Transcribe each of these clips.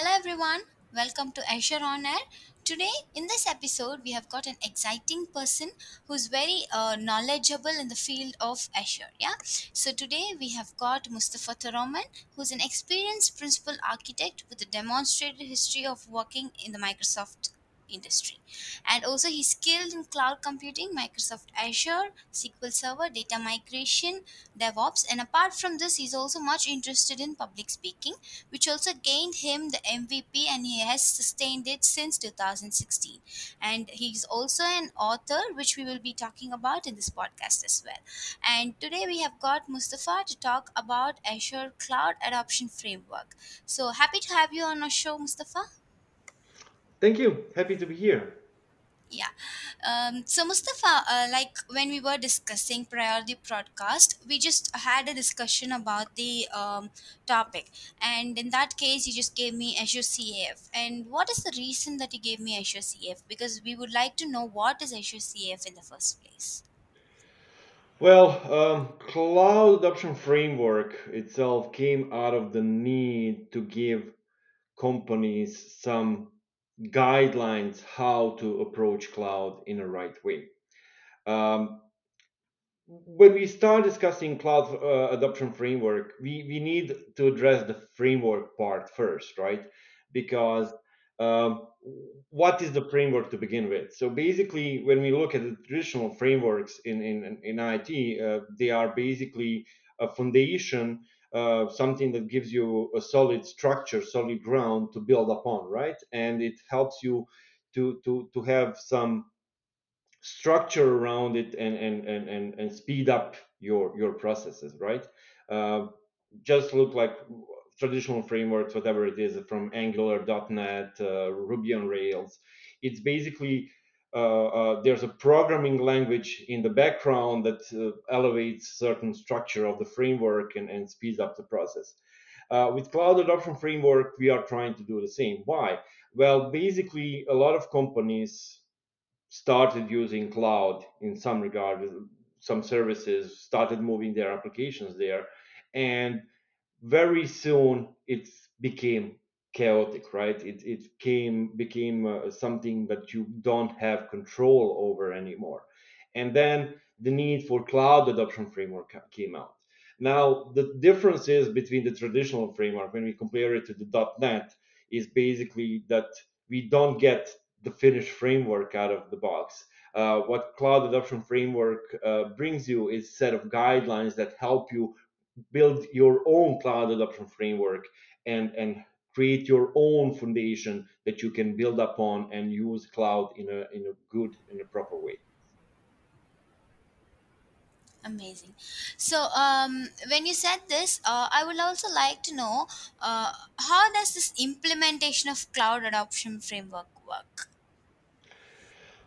Hello everyone, welcome to Azure On Air. Today, in this episode, we have got an exciting person who's very uh, knowledgeable in the field of Azure. Yeah, so today we have got Mustafa Toroman, who's an experienced principal architect with a demonstrated history of working in the Microsoft industry and also he's skilled in cloud computing microsoft azure sql server data migration devops and apart from this he's also much interested in public speaking which also gained him the MVP and he has sustained it since 2016. And he's also an author, which we will be talking about in this podcast as well. And today we have got Mustafa to talk about Azure Cloud Adoption Framework. So happy to have you on our show, Mustafa. Thank you. Happy to be here. Yeah. Um, so, Mustafa, uh, like when we were discussing prior the broadcast, we just had a discussion about the um, topic. And in that case, you just gave me Azure CAF. And what is the reason that you gave me Azure CAF? Because we would like to know what is Azure CAF in the first place. Well, um, Cloud Adoption Framework itself came out of the need to give companies some guidelines how to approach cloud in a right way. Um, when we start discussing cloud uh, adoption framework, we, we need to address the framework part first, right? Because um, what is the framework to begin with? So basically, when we look at the traditional frameworks in in, in IT, uh, they are basically a foundation, uh, something that gives you a solid structure, solid ground to build upon, right? And it helps you to to to have some structure around it and and and and, and speed up your your processes right uh, just look like traditional frameworks whatever it is from angular net uh, ruby on rails it's basically there's a programming language in the background that uh, elevates certain structure of the framework and, and speeds up the process. Uh, with cloud adoption framework we are trying to do the same. Why? Well basically a lot of companies started using cloud in some regard some services started moving their applications there and very soon it became chaotic right? It, it came became uh, something that you don't have control over anymore. And then the need for cloud adoption framework came out. Now the difference is between the traditional framework when we compare it to the. net is basically that we don't get the finished framework out of the box. Uh, what Cloud Adoption Framework uh, brings you is set of guidelines that help you build your own cloud adoption framework and, and create your own foundation that you can build upon and use cloud in a, in a good, in a proper way. Amazing. So, um, when you said this, uh, I would also like to know uh, how does this implementation of cloud adoption framework work?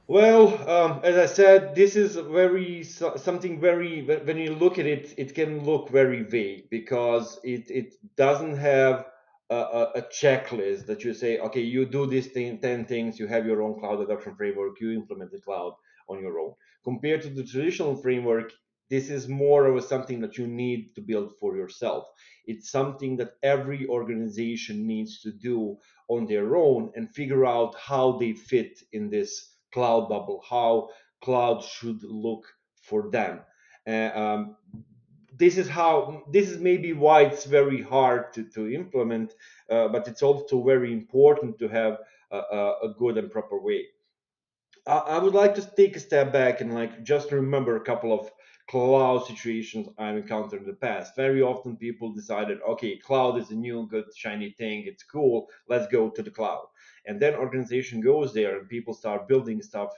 Well, um, as I said, this is very something very. When when you look at it, it can look very vague because it it doesn't have a, a, checklist that you say, okay, you do these thing, ten things, you have your own cloud adoption framework, you implement the cloud on your own. Compared to the traditional framework, this is more of something that you need to build for yourself. It's something that every organization needs to do on their own and figure out how they fit in this cloud bubble, how cloud should look for them. Uh, um, this is how this is maybe why it's very hard to, to implement, uh, but it's also very important to have a, a, good and proper way. I, I would like to take a step back and like just remember a couple of cloud situations I've encountered in the past. Very often people decided, okay, cloud is a new good shiny thing, it's cool, let's go to the cloud. And then organization goes there and people start building stuff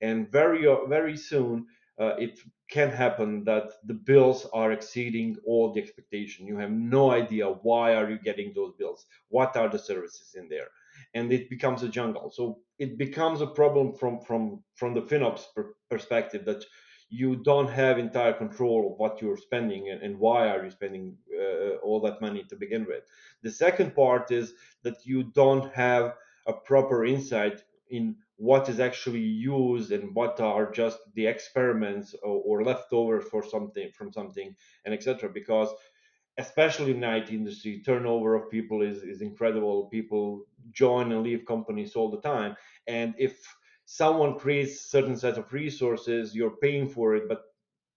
and very uh, very soon uh, it can happen that the bills are exceeding all the expectation. You have no idea why are you getting those bills, what are the services in there, and it becomes a jungle. So it becomes a problem from from from the FinOps per- perspective that you don't have entire control of what you're spending and, and why are you spending uh, all that money to begin with the second part is that you don't have a proper insight in what is actually used and what are just the experiments or, or leftovers for something from something and etc because especially in the IT industry, turnover of people is, is incredible. People join and leave companies all the time. And if someone creates certain set of resources, you're paying for it, but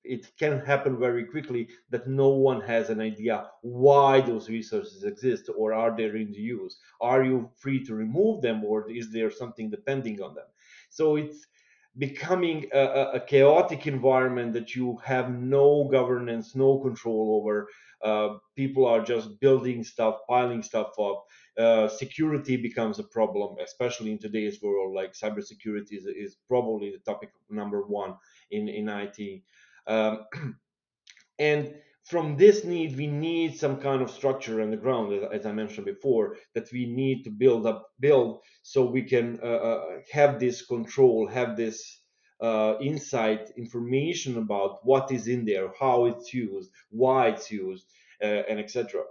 it can happen very quickly that no one has an idea why those resources exist or are they in use. Are you free to remove them or is there something depending on them? So it's becoming a, a, chaotic environment that you have no governance, no control over. Uh, people are just building stuff, piling stuff up. Uh, security becomes a problem, especially in today's world. Like cybersecurity is, is probably the topic number one in in IT. Um, and from this need, we need some kind of structure on the ground, as, I mentioned before, that we need to build up, build, so we can uh, uh, have this control, have this uh, insight, information about what is in there, how it's used, why it's used, uh, and etc.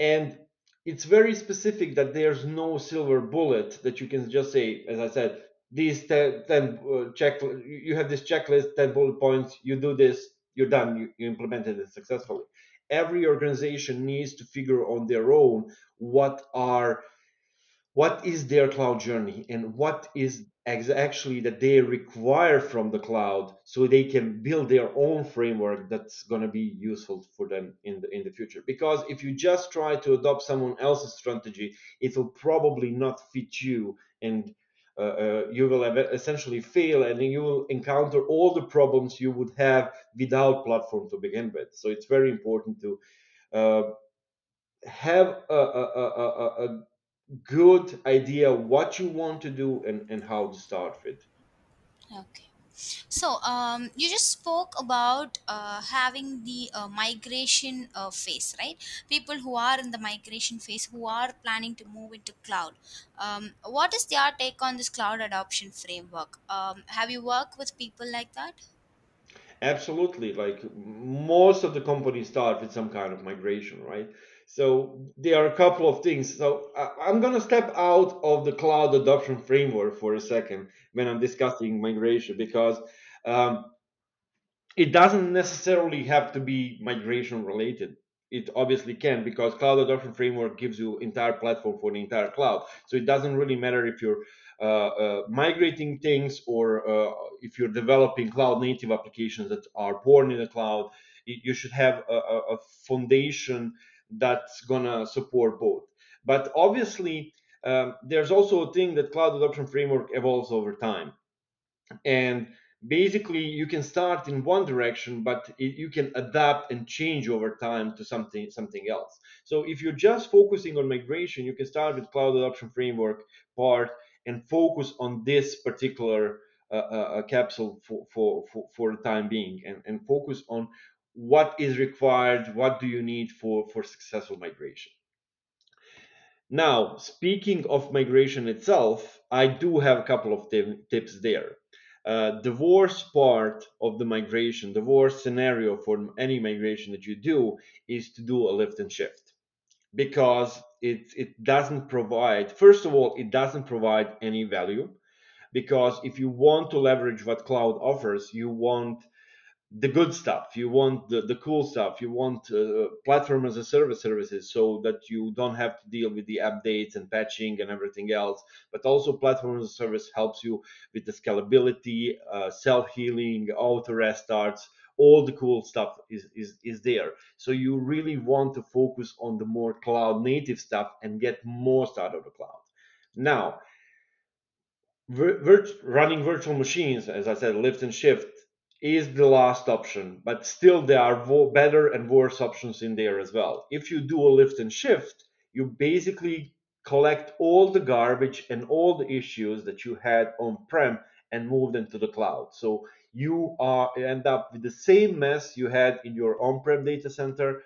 And it's very specific that there's no silver bullet that you can just say, as I said, these 10, 10 uh, check you have this checklist 10 bullet points you do this you're done you, you implemented it successfully. Every organization needs to figure on their own what are what is their cloud journey and what is actually that they require from the cloud so they can build their own framework that's going to be useful for them in the in the future. Because if you just try to adopt someone else's strategy it will probably not fit you and uh, uh, you will essentially fail and you will encounter all the problems you would have without platform to begin with. So it's very important to uh, have a, a, a, a, good idea what you want to do and, and how to start with. Okay so um, you just spoke about uh, having the uh, migration uh, phase, right? People who are in the migration phase, who are planning to move into cloud. Um, what is their take on this cloud adoption framework? Um, have you worked with people like that? Absolutely. Like most of the companies start with some kind of migration, right? So there are a couple of things. So I'm going to step out of the cloud adoption framework for a second when I'm discussing migration because um, it doesn't necessarily have to be migration related. It obviously can because cloud adoption framework gives you entire platform for the entire cloud. So it doesn't really matter if you're uh, uh, migrating things or uh, if you're developing cloud native applications that are born in the cloud. You should have a, a foundation that's gonna support both. But obviously um, there's also a thing that cloud adoption framework evolves over time. And basically you can start in one direction but it, you can adapt and change over time to something something else. So if you're just focusing on migration you can start with cloud adoption framework part and focus on this particular uh, uh, uh capsule for, for, for, for the time being and, and focus on what is required what do you need for for successful migration? Now speaking of migration itself i do have a couple of tips there. Uh, the worst part of the migration, the worst scenario for any migration that you do is to do a lift and shift. Because it, it doesn't provide, first of all, it doesn't provide any value. Because if you want to leverage what cloud offers, you want the good stuff. You want the, the cool stuff. You want uh, platform as a service services so that you don't have to deal with the updates and patching and everything else. But also platform as a service helps you with the scalability uh, self-healing auto restarts all the cool stuff is, is is there. So you really want to focus on the more cloud native stuff and get most out of the cloud. Now vir- running virtual machines as i said lift and shift is the last option, but still there are better and worse options in there as well. If you do a lift and shift, you basically collect all the garbage and all the issues that you had on prem and move them to the cloud. So you are end up with the same mess you had in your on-prem data center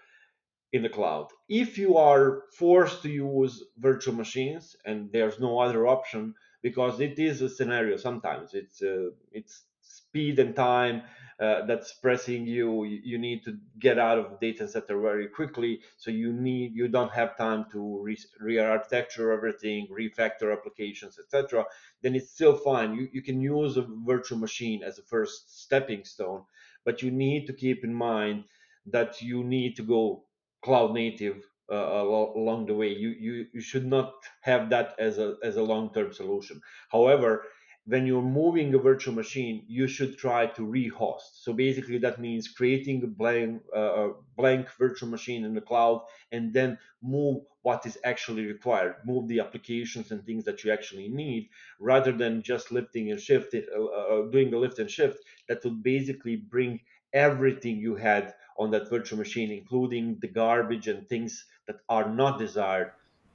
in the cloud. If you are forced to use virtual machines and there's no other option, because it is a scenario sometimes it's uh, it's speed and time uh, that's pressing you. you need to get out of data center very quickly so you need you don't have time to re- re-architecture everything refactor applications etc then it's still fine you, you can use a virtual machine as a first stepping stone but you need to keep in mind that you need to go cloud native uh, along the way. You, you you should not have that as a as a long term solution. However, when you're moving a virtual machine, you should try to rehost. So basically, that means creating a blank, uh, a blank virtual machine in the cloud and then move what is actually required, move the applications and things that you actually need, rather than just lifting and shifting, uh, uh, doing the lift and shift. That would basically bring everything you had on that virtual machine, including the garbage and things that are not desired,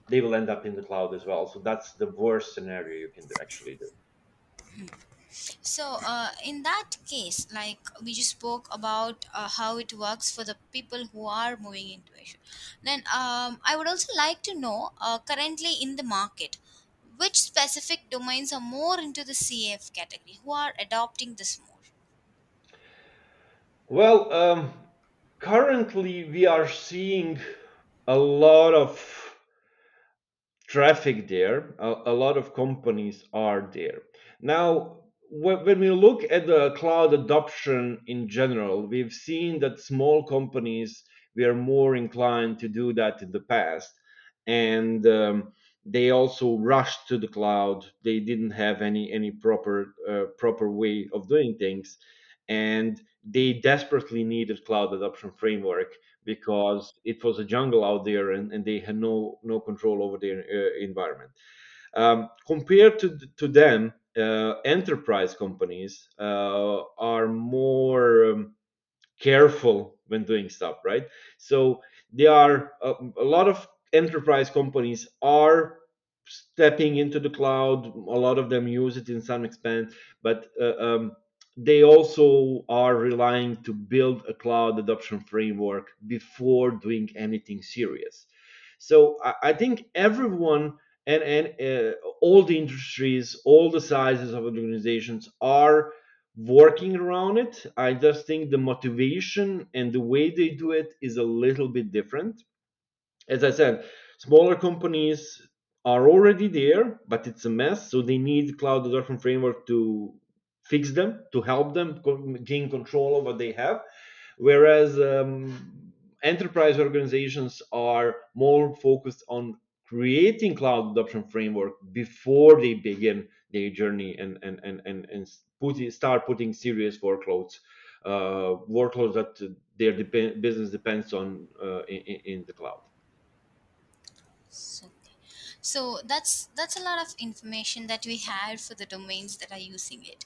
they will end up in the cloud as well. So that's the worst scenario you can actually do. So, uh, in that case, like we just spoke about uh, how it works for the people who are moving into Azure, then um, I would also like to know uh, currently in the market which specific domains are more into the CAF category, who are adopting this more. Well, um, currently we are seeing a lot of traffic there. A, a lot of companies are there. Now, when we look at the cloud adoption in general, we've seen that small companies were more inclined to do that in the past. And um, they also rushed to the cloud. They didn't have any any proper uh, proper way of doing things, and they desperately needed cloud adoption framework because it was a jungle out there and, and they had no no control over their uh, environment. Um, compared to to them, uh, enterprise companies uh, are more um, careful when doing stuff, right? So there are a, a lot of enterprise companies are stepping into the cloud. A lot of them use it in some extent, but uh, um, they also are relying to build a cloud adoption framework before doing anything serious. So I, I think everyone and and uh, all the industries, all the sizes of organizations are working around it. I just think the motivation and the way they do it is a little bit different. As I said, smaller companies are already there, but it's a mess. So they need cloud adoption framework to fix them, to help them gain control of what they have. Whereas um, enterprise organizations are more focused on creating cloud adoption framework before they begin their journey and and and and, and put, start putting serious workloads uh, workloads that their dep- business depends on uh, in, in the cloud. So, so that's that's a lot of information that we had for the domains that are using it.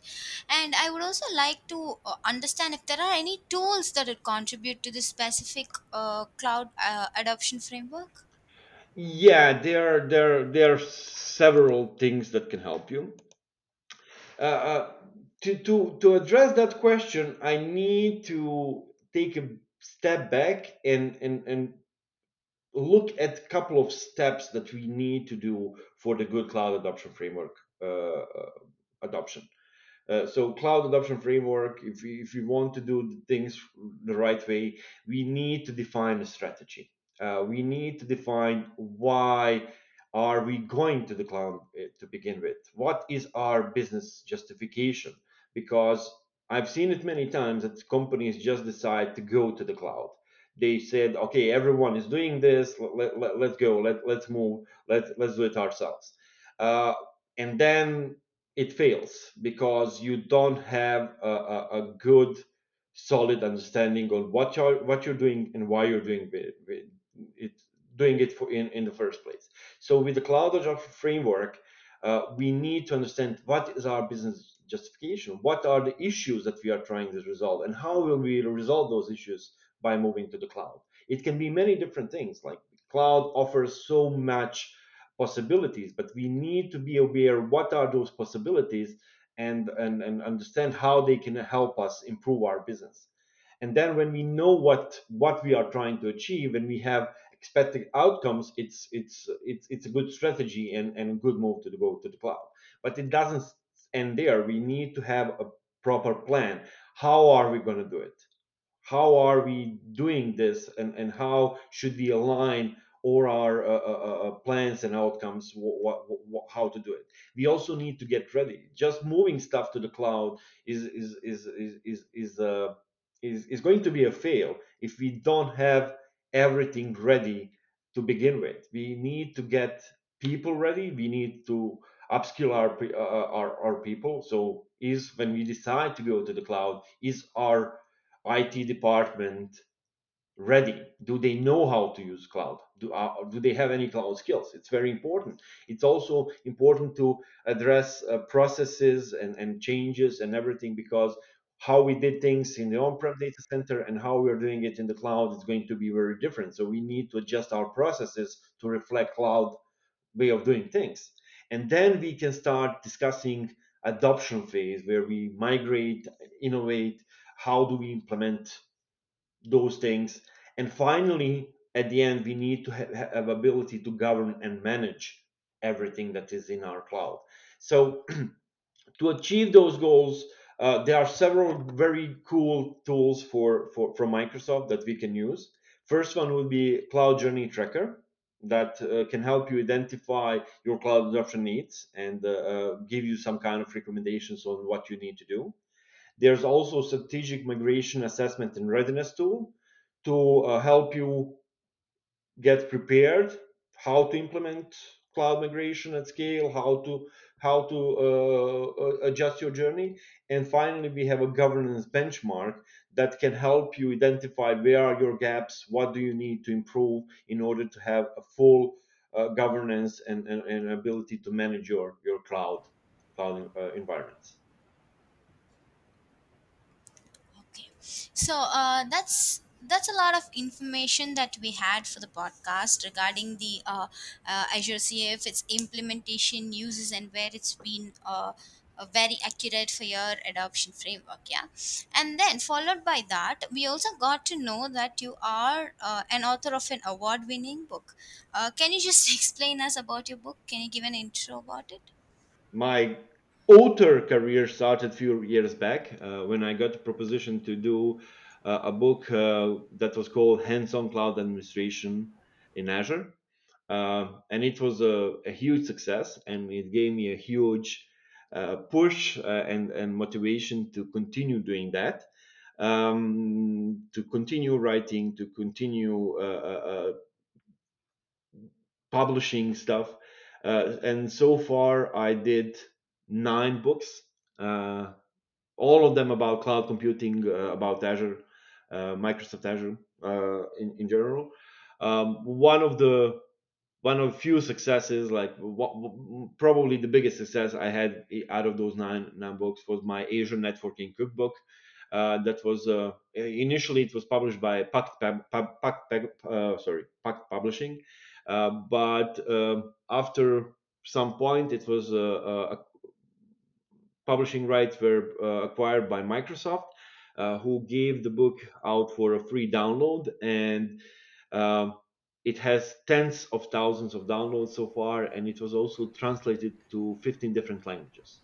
And i would also like to uh, understand if there are any tools that would contribute to this specific uh, cloud uh, adoption framework yeah there there there are several things that can help you uh, uh, to, to to address that question i need to take a step back and and and look at a couple of steps that we need to do for the good cloud adoption framework uh, uh, adoption. Uh, so cloud adoption framework, if we, if we want to do things the right way, we need to define a strategy. Uh, we need to define why are we going to the cloud uh, to begin with? What is our business justification? Because I've seen it many times that companies just decide to go to the cloud they said, okay, everyone is doing this. Let, let, let's go. Let, let's move. Let, let's do it ourselves. Uh, and then it fails because you don't have a, a, a good, solid understanding on what you're what you're doing and why you're doing it, doing it for in, in the first place. So with the cloud adoption framework, uh, we need to understand what is our business justification, what are the issues that we are trying to resolve, and how will we resolve those issues by moving to the cloud. It can be many different things. Like cloud offers so much possibilities, but we need to be aware what are those possibilities and, and, and understand how they can help us improve our business. And then when we know what what we are trying to achieve and we have expected outcomes, it's it's it's it's a good strategy and, and a good move to go to the cloud. But it doesn't end there. We need to have a proper plan. How are we going to do it? how are we doing this and, and how should we align all our uh, uh, uh, uh plans and outcomes how to do it we also need to get ready just moving stuff to the cloud is is is is is, is uh, is, is going to be a fail if we don't have everything ready to begin with. We need to get people ready. We need to upskill our, uh, uh, our our people. So is when we decide to go to the cloud, is our IT department ready? Do they know how to use cloud? Do, uh, do they have any cloud skills? It's very important. It's also important to address uh, processes and, and changes and everything because how we did things in the on-prem data center and how we're doing it in the cloud is going to be very different. So we need to adjust our processes to reflect cloud way of doing things. And then we can start discussing adoption phase where we migrate, innovate, how do we implement those things. And finally, at the end, we need to have, have ability to govern and manage everything that is in our cloud. So to achieve those goals, uh, there are several very cool tools for, for from Microsoft that we can use. First one would be Cloud Journey Tracker that uh, can help you identify your cloud adoption needs and uh, uh, give you some kind of recommendations on what you need to do. There's also strategic migration assessment and readiness tool to uh, help you get prepared, how to implement cloud migration at scale, how to how to uh, uh, adjust your journey, and finally we have a governance benchmark that can help you identify where are your gaps, what do you need to improve in order to have a full uh, governance and, and, and ability to manage your your cloud cloud uh, environments. Okay, so uh, that's that's a lot of information that we had for the podcast regarding the uh, uh, Azure CAF, its implementation, uses, and where it's been uh, very accurate for your adoption framework. Yeah, and then followed by that, we also got to know that you are uh, an author of an award-winning book. Uh, can you just explain us about your book? Can you give an intro about it? my author career started a few years back uh, when I got a proposition to do a book uh, that was called Hands on Cloud Administration in Azure. Uh, and it was a, a, huge success, and it gave me a huge uh, push uh, and, and motivation to continue doing that. Um, to continue writing, to continue publishing stuff. Uh, and so far, I did nine books, uh, all of them about cloud computing, uh, about Azure, uh, Microsoft Azure uh, in, in general. Um, one of the one of few successes, like what, probably the biggest success I had out of those nine nine books was my Azure Networking Cookbook. Uh, that was uh, initially it was published by Packt, Packt, Packt, uh, sorry Packt Publishing, uh, but um, after some point, it was uh, uh, publishing rights were acquired by Microsoft, who gave the book out for a free download and. Um, it has tens of thousands of downloads so far, and it was also translated to 15 different languages.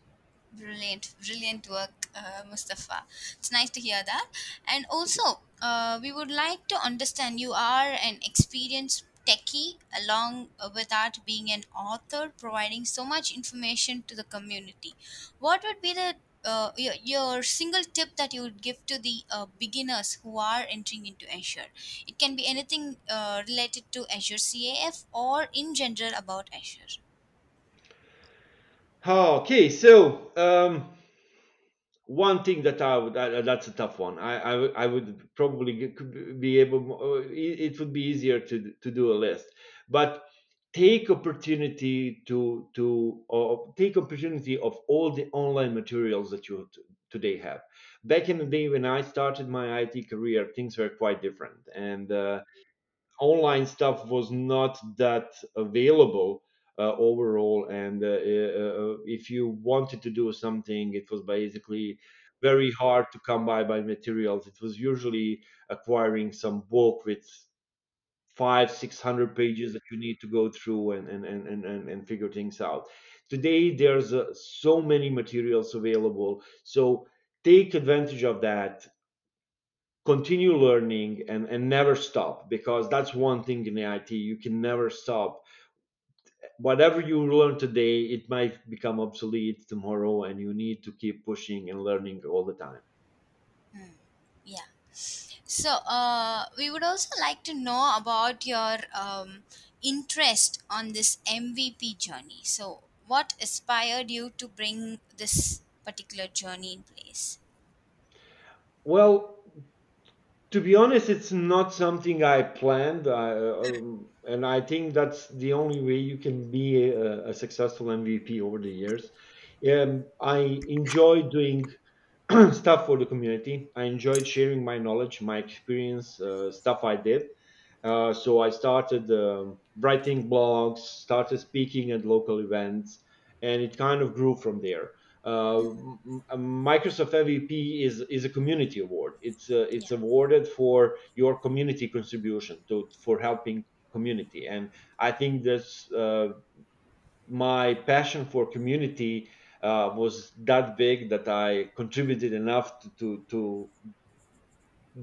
Brilliant, brilliant work, uh, Mustafa. It's nice to hear that. And also, uh, we would like to understand you are an experienced techie, along uh, with that being an author, providing so much information to the community. What would be the uh, your, your single tip that you would give to the uh, beginners who are entering into Azure? It can be anything uh, related to Azure CAF or in general about Azure. Okay, so um, one thing that I would uh, that's a tough one. I I, would- I would probably could be able. uh, It it would be easier to to do a list, but take opportunity to to uh, take opportunity of all the online materials that you today have. Back in the day when I started my IT career, things were quite different, and uh, online stuff was not that available uh, overall and uh, uh, uh, if you wanted to do something it was basically very hard to come by by materials it was usually acquiring some book with five six hundred pages that you need to go through and and and and, and, figure things out. Today there's uh, so many materials available. So take advantage of that. Continue learning and, and never stop because that's one thing in the IT you can never stop. Whatever you learn today it might become obsolete tomorrow and you need to keep pushing and learning all the time. Hmm. Yeah. So, uh, we would also like to know about your um, interest on this MVP journey. So, what inspired you to bring this particular journey in place? Well, to be honest, it's not something I planned, I, um, and I think that's the only way you can be a, a successful MVP over the years. Um, I enjoy doing stuff for the community. I enjoyed sharing my knowledge, my experience, uh, stuff I did. Uh, so I started um, writing blogs, started speaking at local events, and it kind of grew from there. Uh, Microsoft MVP is is a community award. It's uh, it's awarded for your community contribution to for helping community, and I think that's uh, my passion for community uh, was that big that I contributed enough to to, to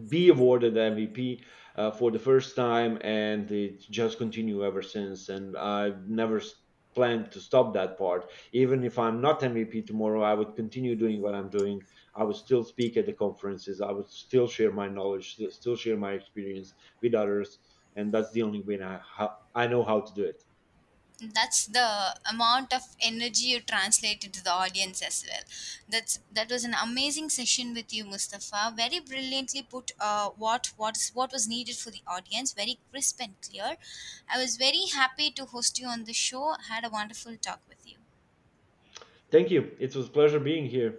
be awarded MVP uh, for the first time, and it just continued ever since. And I've never planned to stop that part. Even if I'm not MVP tomorrow, I would continue doing what I'm doing. I would still speak at the conferences. I would still share my knowledge, still share my experience with others, and that's the only way I I know how to do it. That's the amount of energy you translated to the audience as well. That's that was an amazing session with you, Mustafa. Very brilliantly put uh, what what is what was needed for the audience. Very crisp and clear. I was very happy to host you on the show. Had a wonderful talk with you. Thank you. It was a pleasure being here.